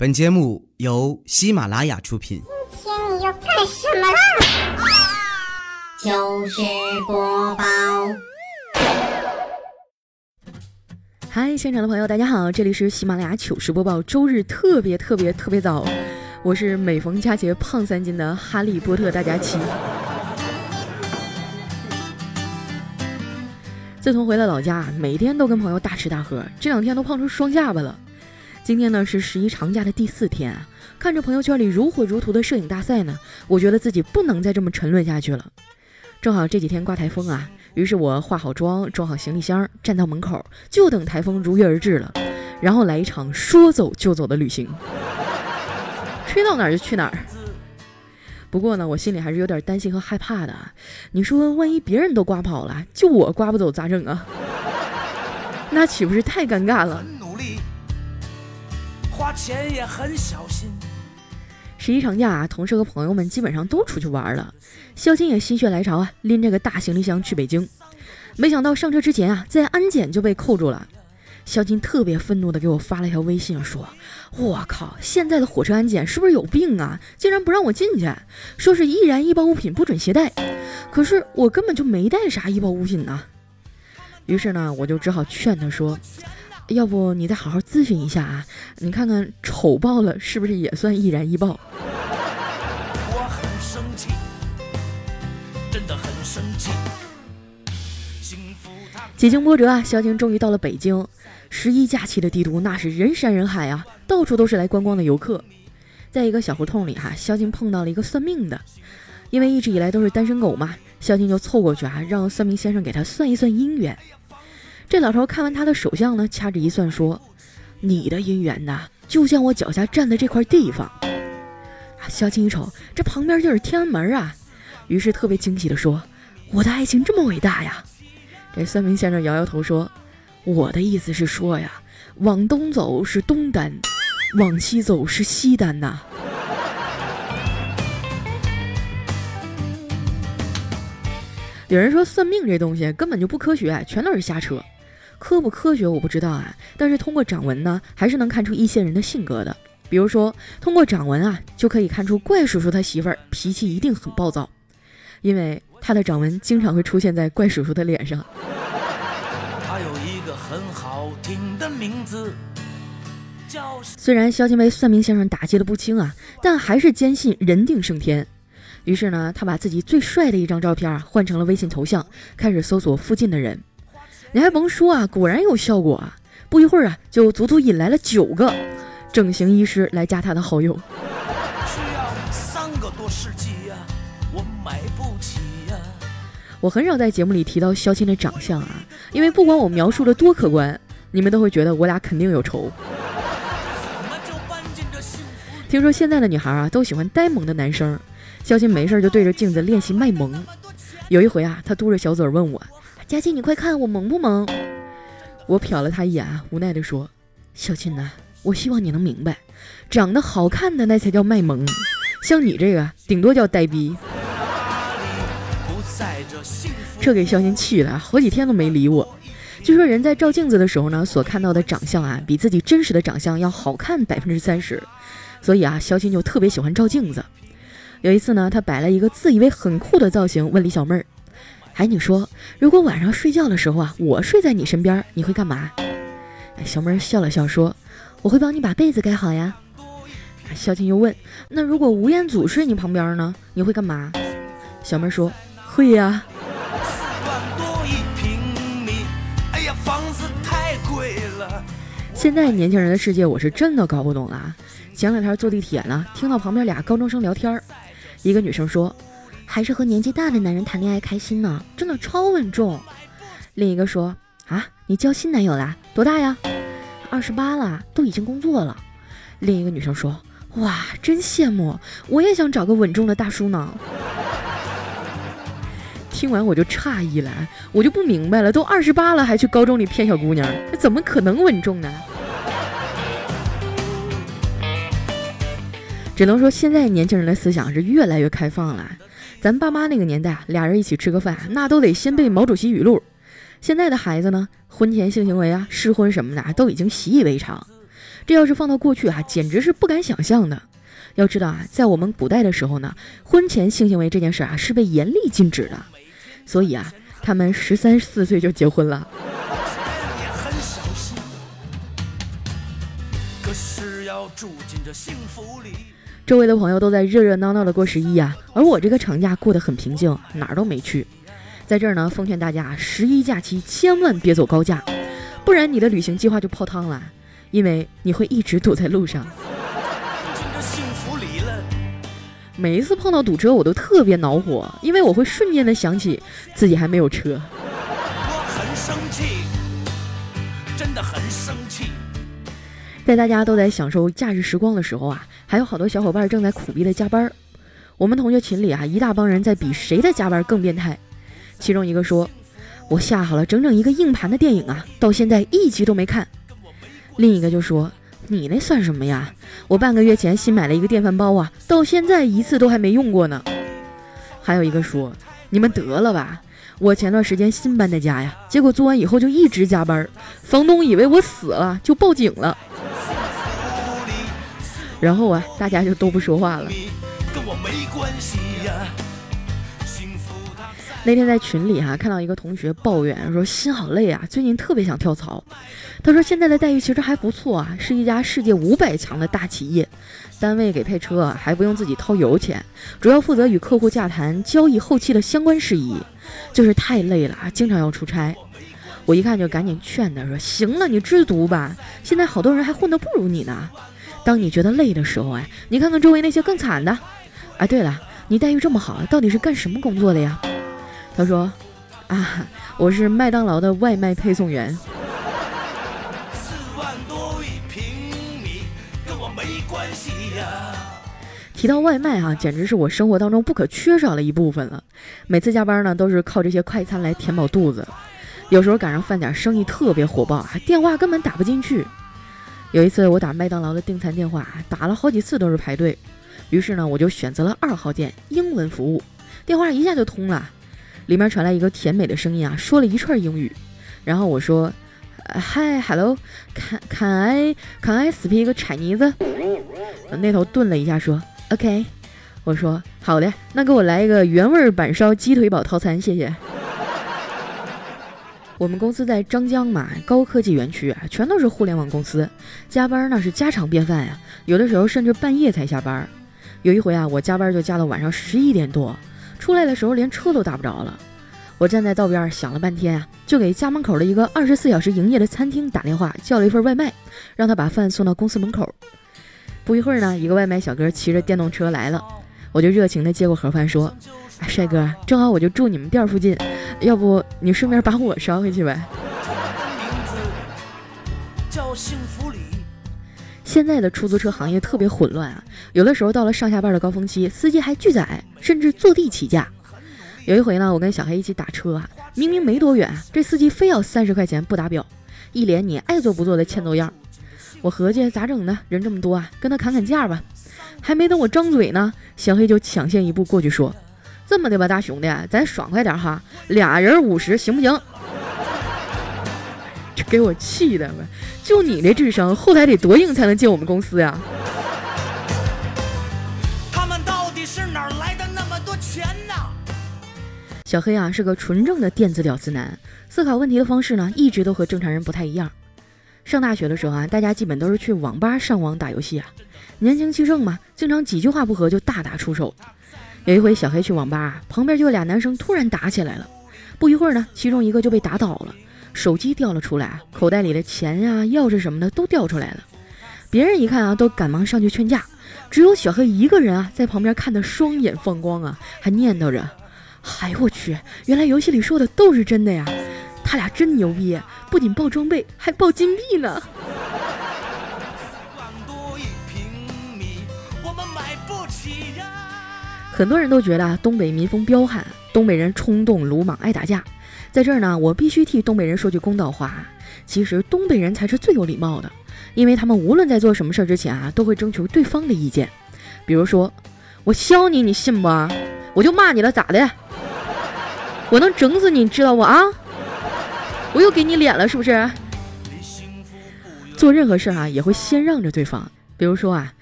本节目由喜马拉雅出品。今天你要干什么啦？糗事播报。嗨，现场的朋友，大家好，这里是喜马拉雅糗事播报，周日特别特别特别早，我是每逢佳节胖三斤的哈利波特大家期。自从回了老家，每天都跟朋友大吃大喝，这两天都胖出双下巴了。今天呢是十一长假的第四天啊，看着朋友圈里如火如荼的摄影大赛呢，我觉得自己不能再这么沉沦下去了。正好这几天刮台风啊，于是我化好妆，装好行李箱，站到门口，就等台风如约而至了，然后来一场说走就走的旅行，吹到哪儿就去哪儿。不过呢，我心里还是有点担心和害怕的。你说，万一别人都刮跑了，就我刮不走咋整啊？那岂不是太尴尬了？花钱也很小心。十一长假啊，同事和朋友们基本上都出去玩了。肖金也心血来潮啊，拎着个大行李箱去北京。没想到上车之前啊，在安检就被扣住了。肖金特别愤怒的给我发了一条微信，说：“我靠，现在的火车安检是不是有病啊？竟然不让我进去，说是易燃易爆物品不准携带。可是我根本就没带啥易爆物品呢。”于是呢，我就只好劝他说：“要不你再好好咨询一下啊，你看看丑爆了是不是也算易燃易爆？”我很生气，真的很生气。几经波折啊，肖金终于到了北京。十一假期的帝都那是人山人海啊，到处都是来观光的游客。在一个小胡同里哈，萧金碰到了一个算命的，因为一直以来都是单身狗嘛，萧金就凑过去啊，让算命先生给他算一算姻缘。这老头看完他的手相呢，掐指一算说：“你的姻缘呐，就像我脚下站的这块地方。”啊，萧金一瞅，这旁边就是天安门啊，于是特别惊喜的说：“我的爱情这么伟大呀！”这算命先生摇摇头说。我的意思是说呀，往东走是东单，往西走是西单呐。有人说算命这东西根本就不科学，全都是瞎扯。科不科学我不知道啊，但是通过掌纹呢，还是能看出一些人的性格的。比如说，通过掌纹啊，就可以看出怪叔叔他媳妇儿脾气一定很暴躁，因为他的掌纹经常会出现在怪叔叔的脸上。他有一个很好听的名字。虽然肖金被算命先生打击的不轻啊，但还是坚信人定胜天。于是呢，他把自己最帅的一张照片啊换成了微信头像，开始搜索附近的人。你还甭说啊，果然有效果啊！不一会儿啊，就足足引来了九个整形医师来加他的好友。需要三个多世纪呀，我买不起呀。我很少在节目里提到肖钦的长相啊。因为不管我描述的多客观，你们都会觉得我俩肯定有仇。听说现在的女孩啊都喜欢呆萌的男生，肖钦没事就对着镜子练习卖萌。有一回啊，他嘟着小嘴问我：“佳琪，你快看我萌不萌？”我瞟了他一眼，无奈地说：“小金呐，我希望你能明白，长得好看的那才叫卖萌，像你这个顶多叫呆逼。”这给肖金气了，好几天都没理我。据说人在照镜子的时候呢，所看到的长相啊，比自己真实的长相要好看百分之三十。所以啊，肖金就特别喜欢照镜子。有一次呢，他摆了一个自以为很酷的造型，问李小妹儿：“哎，你说如果晚上睡觉的时候啊，我睡在你身边，你会干嘛？”哎，小妹笑了笑说：“我会帮你把被子盖好呀。”肖金又问：“那如果吴彦祖睡你旁边呢，你会干嘛？”小妹说：“会呀。”现在年轻人的世界，我是真的搞不懂了。前两天坐地铁呢，听到旁边俩高中生聊天，一个女生说：“还是和年纪大的男人谈恋爱开心呢，真的超稳重。”另一个说：“啊，你交新男友啦？多大呀？二十八了，都已经工作了。”另一个女生说：“哇，真羡慕，我也想找个稳重的大叔呢。”听完我就诧异了，我就不明白了，都二十八了还去高中里骗小姑娘，这怎么可能稳重呢？只能说现在年轻人的思想是越来越开放了。咱爸妈那个年代啊，俩人一起吃个饭，那都得先背毛主席语录。现在的孩子呢，婚前性行为啊、试婚什么的都已经习以为常。这要是放到过去啊，简直是不敢想象的。要知道啊，在我们古代的时候呢，婚前性行为这件事啊是被严厉禁止的，所以啊，他们十三四岁就结婚了。可是要住进这幸福里周围的朋友都在热热闹闹的过十一呀，而我这个长假过得很平静，哪儿都没去。在这儿呢，奉劝大家十一假期千万别走高架，不然你的旅行计划就泡汤了，因为你会一直堵在路上。每一次碰到堵车，我都特别恼火，因为我会瞬间的想起自己还没有车。我很生气，真的很生气。在大家都在享受假日时光的时候啊，还有好多小伙伴正在苦逼的加班。我们同学群里啊，一大帮人在比谁的加班更变态。其中一个说：“我下好了整整一个硬盘的电影啊，到现在一集都没看。”另一个就说。你那算什么呀？我半个月前新买了一个电饭煲啊，到现在一次都还没用过呢。还有一个说，你们得了吧！我前段时间新搬的家呀，结果做完以后就一直加班，房东以为我死了，就报警了。然后啊，大家就都不说话了。那天在群里哈看到一个同学抱怨说心好累啊，最近特别想跳槽。他说现在的待遇其实还不错啊，是一家世界五百强的大企业，单位给配车还不用自己掏油钱，主要负责与客户洽谈交易后期的相关事宜，就是太累了啊，经常要出差。我一看就赶紧劝他说行了，你知足吧，现在好多人还混得不如你呢。当你觉得累的时候，哎，你看看周围那些更惨的。哎，对了，你待遇这么好，到底是干什么工作的呀？他说：“啊，我是麦当劳的外卖配送员。”提到外卖啊，简直是我生活当中不可缺少的一部分了。每次加班呢，都是靠这些快餐来填饱肚子。有时候赶上饭点，生意特别火爆啊，电话根本打不进去。有一次我打麦当劳的订餐电话，打了好几次都是排队。于是呢，我就选择了二号键英文服务，电话一下就通了。里面传来一个甜美的声音啊，说了一串英语，然后我说：“Hi, hello, can can I can I speak Chinese？” 那头顿了一下，说：“OK。”我说：“好的，那给我来一个原味板烧鸡腿堡套餐，谢谢。”我们公司在张江嘛，高科技园区啊，全都是互联网公司，加班那是家常便饭呀，有的时候甚至半夜才下班。有一回啊，我加班就加到晚上十一点多。出来的时候连车都打不着了，我站在道边想了半天啊，就给家门口的一个二十四小时营业的餐厅打电话，叫了一份外卖，让他把饭送到公司门口。不一会儿呢，一个外卖小哥骑着电动车来了，我就热情的接过盒饭，说：“帅哥，正好我就住你们店附近，要不你顺便把我捎回去呗。”现在的出租车行业特别混乱啊，有的时候到了上下班的高峰期，司机还拒载，甚至坐地起价。有一回呢，我跟小黑一起打车啊，明明没多远，这司机非要三十块钱不打表，一脸你爱坐不坐的欠揍样。我合计咋整呢？人这么多啊，跟他砍砍价吧。还没等我张嘴呢，小黑就抢先一步过去说：“这么的吧，大兄弟，咱爽快点哈，俩人五十行不行？” 这给我气的呗。就你这智商，后台得多硬才能进我们公司呀？他们到底是哪来的那么多钱呢？小黑啊，是个纯正的电子屌丝男，思考问题的方式呢，一直都和正常人不太一样。上大学的时候啊，大家基本都是去网吧上网打游戏啊，年轻气盛嘛，经常几句话不合就大打出手。有一回，小黑去网吧，旁边就有俩男生突然打起来了，不一会儿呢，其中一个就被打倒了。手机掉了出来，口袋里的钱呀、钥匙什么的都掉出来了。别人一看啊，都赶忙上去劝架，只有小黑一个人啊，在旁边看得双眼放光啊，还念叨着：“哎，我去，原来游戏里说的都是真的呀！他俩真牛逼，不仅爆装备，还爆金币呢。”很多人都觉得东北民风彪悍，东北人冲动鲁莽，爱打架。在这儿呢，我必须替东北人说句公道话。其实东北人才是最有礼貌的，因为他们无论在做什么事儿之前啊，都会征求对方的意见。比如说，我削你，你信不？我就骂你了，咋的？我能整死你，知道不啊？我又给你脸了，是不是？做任何事儿啊也会先让着对方。比如说啊，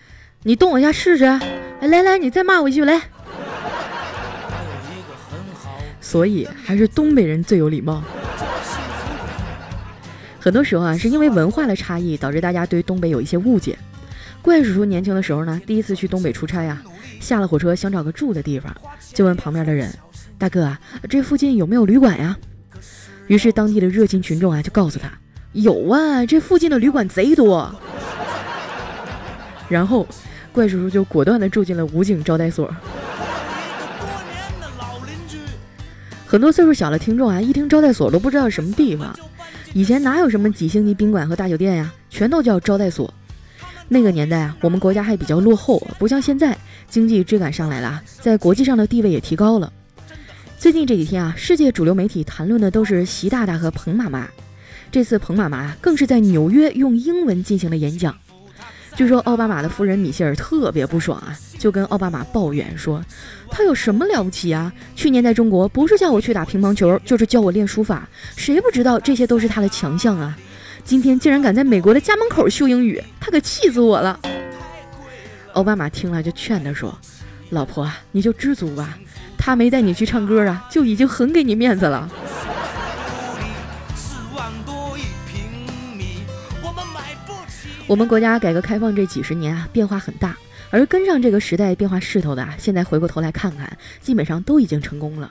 你动我一下试试，来来，你再骂我一句来。所以还是东北人最有礼貌。很多时候啊，是因为文化的差异，导致大家对东北有一些误解。怪叔叔年轻的时候呢，第一次去东北出差呀，下了火车想找个住的地方，就问旁边的人：“大哥，这附近有没有旅馆呀？”于是当地的热心群众啊，就告诉他：“有啊，这附近的旅馆贼多。”然后怪叔叔就果断地住进了武警招待所。很多岁数小的听众啊，一听招待所都不知道什么地方。以前哪有什么几星级宾馆和大酒店呀，全都叫招待所。那个年代啊，我们国家还比较落后，不像现在经济追赶上来了，在国际上的地位也提高了。最近这几天啊，世界主流媒体谈论的都是习大大和彭妈妈。这次彭妈妈更是在纽约用英文进行了演讲。据说奥巴马的夫人米歇尔特别不爽啊，就跟奥巴马抱怨说：“他有什么了不起啊？去年在中国不是叫我去打乒乓球，就是教我练书法，谁不知道这些都是他的强项啊？今天竟然敢在美国的家门口秀英语，他可气死我了。”奥巴马听了就劝他说：“老婆，你就知足吧，他没带你去唱歌啊，就已经很给你面子了。”我们国家改革开放这几十年啊，变化很大，而跟上这个时代变化势头的啊，现在回过头来看看，基本上都已经成功了。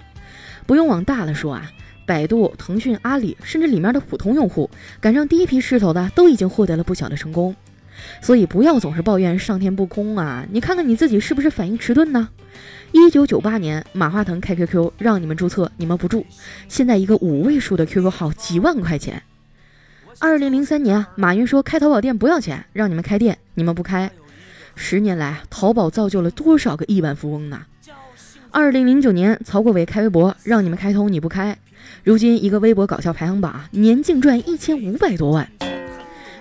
不用往大了说啊，百度、腾讯、阿里，甚至里面的普通用户，赶上第一批势头的，都已经获得了不小的成功。所以不要总是抱怨上天不公啊，你看看你自己是不是反应迟钝呢？一九九八年，马化腾开 QQ 让你们注册，你们不注，现在一个五位数的 QQ 号几万块钱。二零零三年，马云说开淘宝店不要钱，让你们开店，你们不开。十年来，淘宝造就了多少个亿万富翁呢？二零零九年，曹国伟开微博，让你们开通，你不开。如今，一个微博搞笑排行榜，年净赚一千五百多万。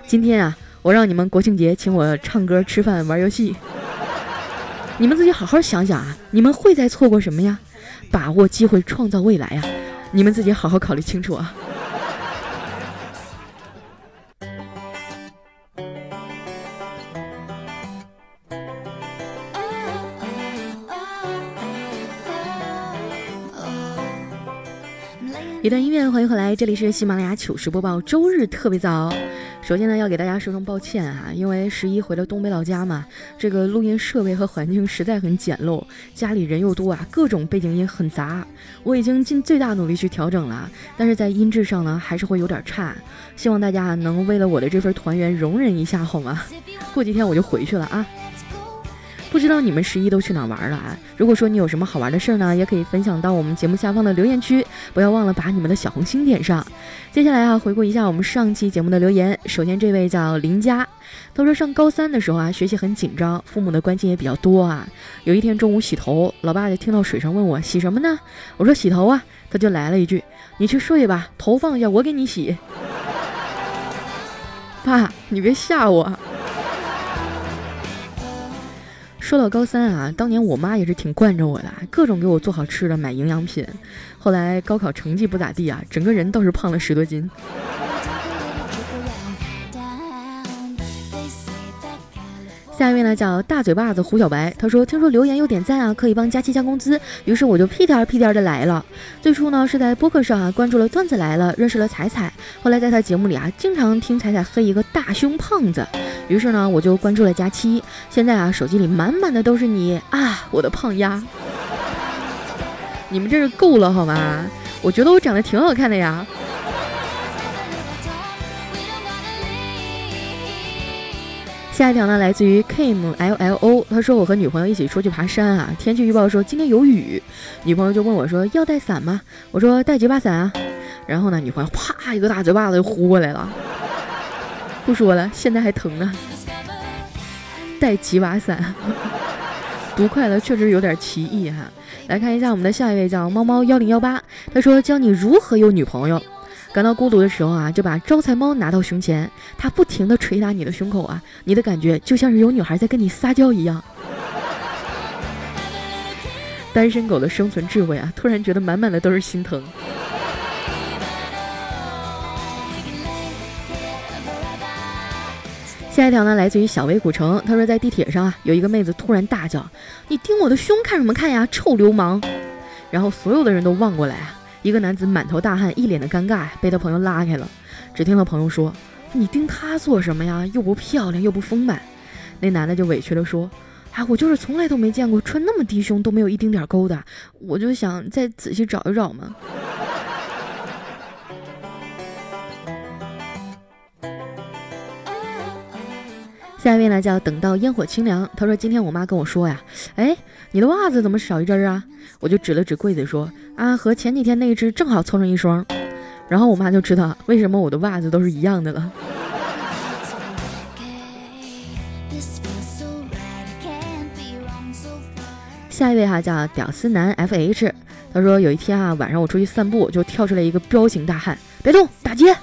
今天啊，我让你们国庆节请我唱歌、吃饭、玩游戏，你们自己好好想想啊，你们会再错过什么呀？把握机会，创造未来呀！你们自己好好考虑清楚啊。一段音乐，欢迎回来，这里是喜马拉雅糗事播报，周日特别早。首先呢，要给大家说声抱歉啊，因为十一回了东北老家嘛，这个录音设备和环境实在很简陋，家里人又多啊，各种背景音很杂。我已经尽最大努力去调整了，但是在音质上呢，还是会有点差。希望大家能为了我的这份团圆容忍一下好吗？过几天我就回去了啊。不知道你们十一都去哪玩了啊？如果说你有什么好玩的事儿呢，也可以分享到我们节目下方的留言区，不要忘了把你们的小红心点上。接下来啊，回顾一下我们上期节目的留言。首先这位叫林佳，他说上高三的时候啊，学习很紧张，父母的关心也比较多啊。有一天中午洗头，老爸就听到水声问我洗什么呢？我说洗头啊，他就来了一句：“你去睡吧，头放下，我给你洗。”爸，你别吓我。说到高三啊，当年我妈也是挺惯着我的，各种给我做好吃的，买营养品。后来高考成绩不咋地啊，整个人倒是胖了十多斤。下一位呢叫大嘴巴子胡小白，他说听说留言又点赞啊，可以帮佳期加工资，于是我就屁颠儿屁颠儿的来了。最初呢是在播客上啊关注了段子来了，认识了彩彩，后来在他节目里啊经常听彩彩黑一个大胸胖子，于是呢我就关注了佳期，现在啊手机里满满的都是你啊我的胖丫，你们这是够了好吗？我觉得我长得挺好看的呀。下一条呢，来自于 Kim L L O，他说我和女朋友一起出去爬山啊，天气预报说今天有雨，女朋友就问我说要带伞吗？我说带几把伞啊，然后呢，女朋友啪一个大嘴巴子就呼过来了，不说了，现在还疼呢。带几把伞，读快了确实有点奇异哈。来看一下我们的下一位叫猫猫幺零幺八，他说教你如何有女朋友。感到孤独的时候啊，就把招财猫拿到胸前，它不停地捶打你的胸口啊，你的感觉就像是有女孩在跟你撒娇一样。单身狗的生存智慧啊，突然觉得满满的都是心疼。下一条呢，来自于小薇古城。他说在地铁上啊，有一个妹子突然大叫：“你盯我的胸看什么看呀，臭流氓！”然后所有的人都望过来啊，一个男子满头大汗，一脸的尴尬，被他朋友拉开了。只听到朋友说：“你盯他做什么呀？又不漂亮，又不丰满。”那男的就委屈的说：“啊，我就是从来都没见过穿那么低胸都没有一丁点勾搭，我就想再仔细找一找嘛。”下一位呢叫等到烟火清凉，他说今天我妈跟我说呀，哎，你的袜子怎么少一只啊？我就指了指柜子说啊，和前几天那一只正好凑成一双。然后我妈就知道为什么我的袜子都是一样的了。下一位哈叫屌丝男 F H，他说有一天啊晚上我出去散步，就跳出来一个彪形大汉，别动，打劫。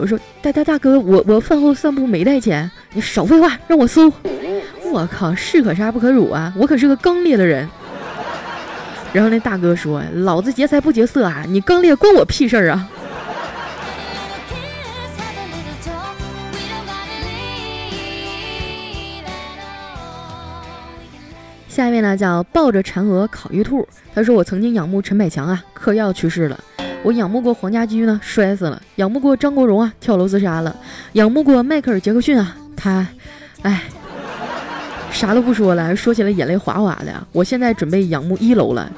我说大大大哥，我我饭后散步没带钱，你少废话，让我搜。我靠，士可杀不可辱啊！我可是个刚烈的人。然后那大哥说：“老子劫财不劫色啊，你刚烈关我屁事儿啊！” 下一位呢，叫抱着嫦娥烤玉兔。他说：“我曾经仰慕陈百强啊，嗑药去世了。”我仰慕过黄家驹呢，摔死了；仰慕过张国荣啊，跳楼自杀了；仰慕过迈克尔·杰克逊啊，他，哎，啥都不说了，说起来眼泪哗哗的。我现在准备仰慕一楼了，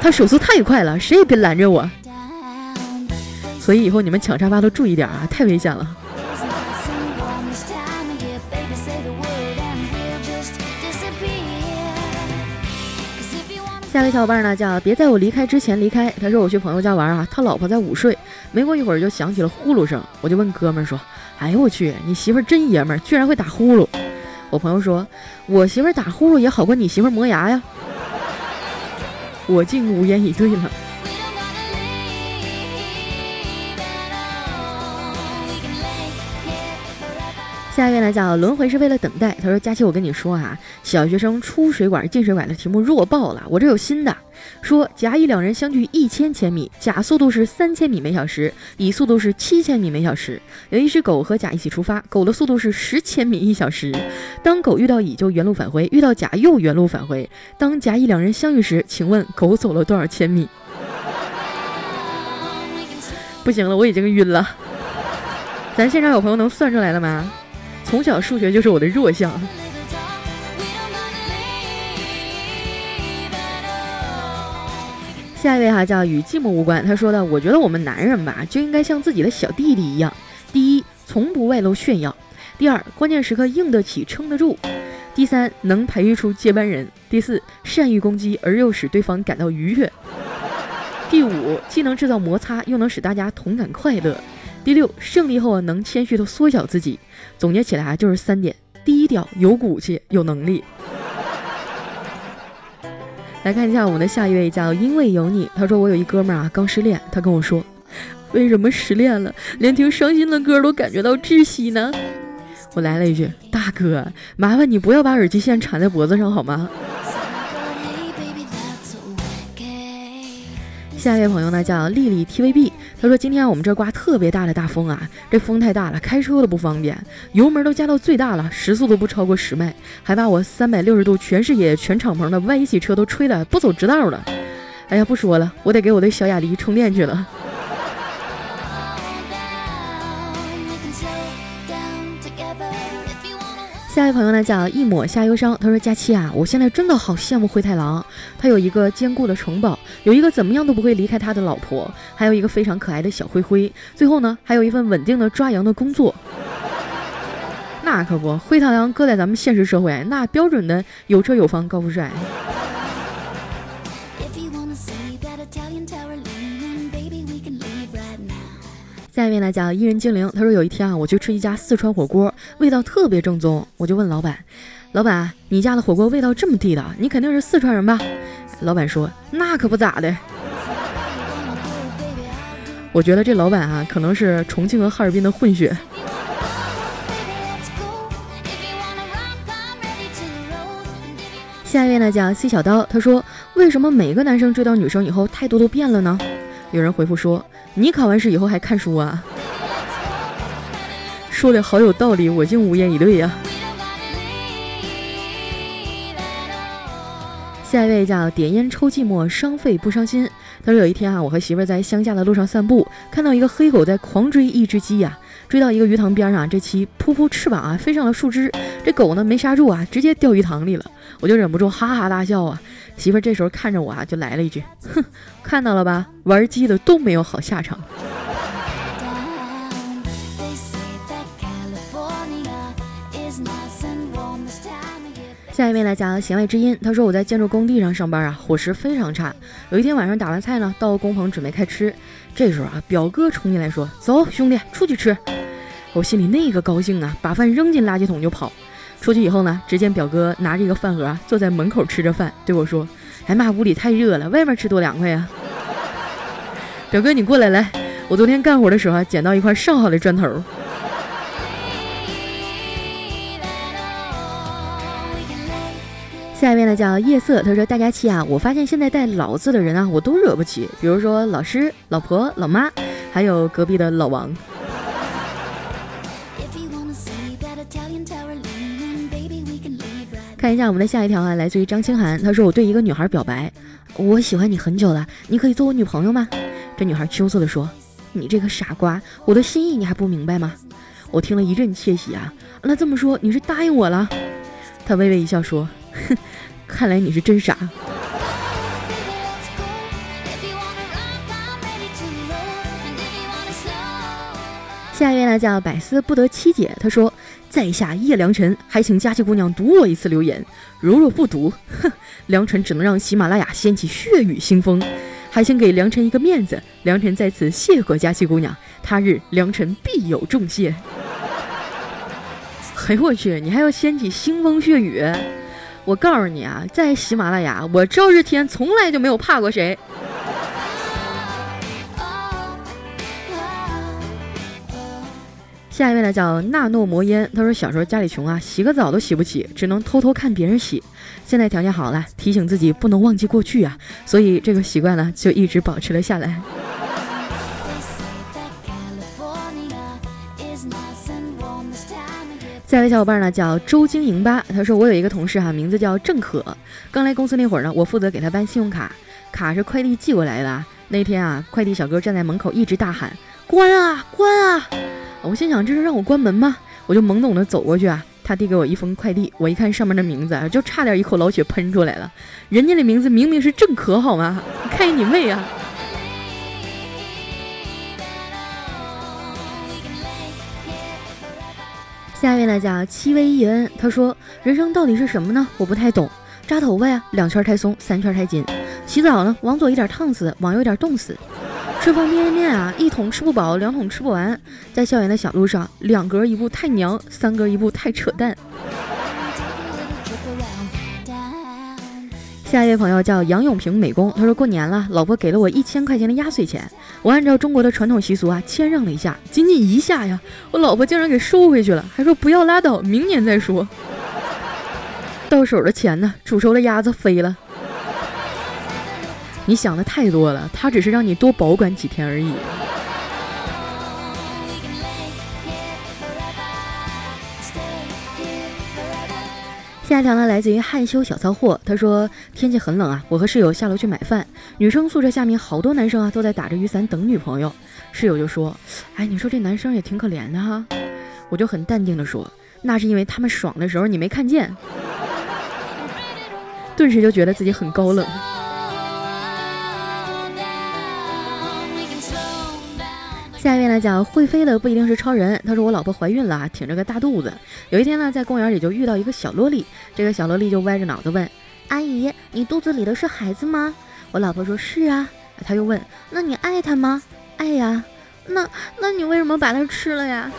他手速太快了，谁也别拦着我。所以以后你们抢沙发都注意点啊，太危险了。下一个小伙伴呢叫别在我离开之前离开。他说我去朋友家玩啊，他老婆在午睡，没过一会儿就响起了呼噜声。我就问哥们儿说：“哎呦我去，你媳妇儿真爷们儿，居然会打呼噜。”我朋友说：“我媳妇儿打呼噜也好过你媳妇磨牙呀。”我竟无言以对了。下一位呢叫轮回是为了等待。他说：“佳琪，我跟你说啊，小学生出水管进水管的题目弱爆了。我这有新的，说甲乙两人相距一千千米，甲速度是三千米每小时，乙速度是七千米每小时。有一只狗和甲一起出发，狗的速度是十千米一小时。当狗遇到乙就原路返回，遇到甲又原路返回。当甲乙两人相遇时，请问狗走了多少千米？不行了，我已经晕了。咱现场有朋友能算出来了吗？”从小数学就是我的弱项。下一位哈叫与寂寞无关，他说的，我觉得我们男人吧就应该像自己的小弟弟一样，第一，从不外露炫耀；第二，关键时刻硬得起撑得住；第三，能培育出接班人；第四，善于攻击而又使对方感到愉悦；第五，既能制造摩擦，又能使大家同感快乐。第六，胜利后啊，能谦虚的缩小自己。总结起来啊，就是三点：低调、有骨气、有能力。来看一下我们的下一位，叫因为有你。他说我有一哥们儿啊，刚失恋，他跟我说，为什么失恋了，连听伤心的歌都感觉到窒息呢？我来了一句，大哥，麻烦你不要把耳机线缠在脖子上好吗？下一位朋友呢，叫丽丽 TVB。他说：“今天我们这刮特别大的大风啊，这风太大了，开车都不方便，油门都加到最大了，时速都不超过十迈，还把我三百六十度全视野、全敞篷的万一起车都吹得不走直道了。哎呀，不说了，我得给我的小雅迪充电去了。”下一位朋友呢叫一抹夏忧伤，他说：“佳期啊，我现在真的好羡慕灰太狼，他有一个坚固的城堡，有一个怎么样都不会离开他的老婆，还有一个非常可爱的小灰灰，最后呢，还有一份稳定的抓羊的工作。那可不，灰太狼搁在咱们现实社会，那标准的有车有房高富帅。”下一位呢叫伊人精灵，他说有一天啊，我去吃一家四川火锅，味道特别正宗，我就问老板，老板，你家的火锅味道这么地道，你肯定是四川人吧？老板说那可不咋的。我觉得这老板啊，可能是重庆和哈尔滨的混血。下一位呢叫 C 小刀，他说为什么每个男生追到女生以后态度都变了呢？有人回复说。你考完试以后还看书啊？说的好有道理，我竟无言以对呀。下一位叫点烟抽寂寞，伤肺不伤心。他说有一天啊，我和媳妇儿在乡下的路上散步，看到一个黑狗在狂追一只鸡呀，追到一个鱼塘边上，这鸡扑扑翅膀啊，飞上了树枝，这狗呢没刹住啊，直接掉鱼塘里了。我就忍不住哈哈大笑啊。媳妇这时候看着我啊，就来了一句：“哼，看到了吧，玩鸡的都没有好下场。”下一位来讲弦外之音，他说我在建筑工地上上班啊，伙食非常差。有一天晚上打完菜呢，到工棚准备开吃，这时候啊，表哥冲进来说：“走，兄弟，出去吃。”我心里那个高兴啊，把饭扔进垃圾桶就跑。出去以后呢，只见表哥拿着一个饭盒坐在门口吃着饭，对我说：“哎妈，屋里太热了，外面吃多凉快呀。”表哥你过来来，我昨天干活的时候捡到一块上好的砖头。下一位呢叫夜色，他说：“大家期啊，我发现现在带老字的人啊，我都惹不起。比如说老师、老婆、老妈，还有隔壁的老王。”看一下我们的下一条啊，来自于张清涵，他说：“我对一个女孩表白，我喜欢你很久了，你可以做我女朋友吗？”这女孩羞涩的说：“你这个傻瓜，我的心意你还不明白吗？”我听了一阵窃喜啊，那这么说你是答应我了？他微微一笑说。哼，看来你是真傻。下一位呢叫百思不得其解，他说：“在下叶良辰，还请佳琪姑娘读我一次留言。如若不读，哼，良辰只能让喜马拉雅掀起血雨腥风。还请给良辰一个面子，良辰在此谢过佳琪姑娘，他日良辰必有重谢。”哎我去，你还要掀起腥风血雨？我告诉你啊，在喜马拉雅，我赵日天从来就没有怕过谁。下一位呢，叫纳诺魔烟。他说小时候家里穷啊，洗个澡都洗不起，只能偷偷看别人洗。现在条件好了，提醒自己不能忘记过去啊，所以这个习惯呢，就一直保持了下来。下一位小伙伴呢叫周晶莹吧，他说我有一个同事哈，名字叫郑可，刚来公司那会儿呢，我负责给他办信用卡，卡是快递寄过来的。那天啊，快递小哥站在门口一直大喊关啊关啊，我心想这是让我关门吗？我就懵懂的走过去啊，他递给我一封快递，我一看上面的名字，就差点一口老血喷出来了，人家的名字明明是郑可好吗？开你妹啊！下一位呢叫戚薇一恩，他说：“人生到底是什么呢？我不太懂。扎头发呀，两圈太松，三圈太紧；洗澡呢，往左一点烫死，往右一点冻死；吃方便面啊，一桶吃不饱，两桶吃不完；在校园的小路上，两格一步太娘，三格一步太扯淡。”下一位朋友叫杨永平美工，他说过年了，老婆给了我一千块钱的压岁钱，我按照中国的传统习俗啊，谦让了一下，仅仅一下呀，我老婆竟然给收回去了，还说不要拉倒，明年再说。到手的钱呢，煮熟的鸭子飞了。你想的太多了，他只是让你多保管几天而已。下一条呢，来自于害羞小骚货。他说天气很冷啊，我和室友下楼去买饭。女生宿舍下面好多男生啊，都在打着雨伞等女朋友。室友就说：“哎，你说这男生也挺可怜的哈。”我就很淡定的说：“那是因为他们爽的时候你没看见。”顿时就觉得自己很高冷。下一位呢，讲会飞的不一定是超人。他说我老婆怀孕了，挺着个大肚子。有一天呢，在公园里就遇到一个小萝莉，这个小萝莉就歪着脑子问阿姨：“你肚子里的是孩子吗？”我老婆说是啊。他又问：“那你爱他吗？”“爱呀。”“那那你为什么把他吃了呀？”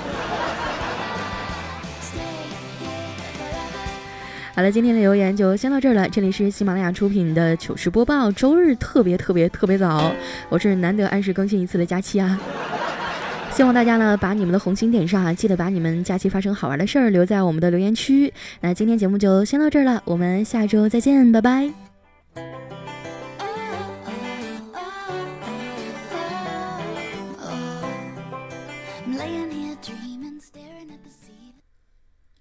好了，今天的留言就先到这儿了。这里是喜马拉雅出品的糗事播报，周日特别特别特别早，我是难得按时更新一次的佳期啊。希望大家呢把你们的红心点上啊，记得把你们假期发生好玩的事儿留在我们的留言区。那今天节目就先到这儿了，我们下周再见，拜拜。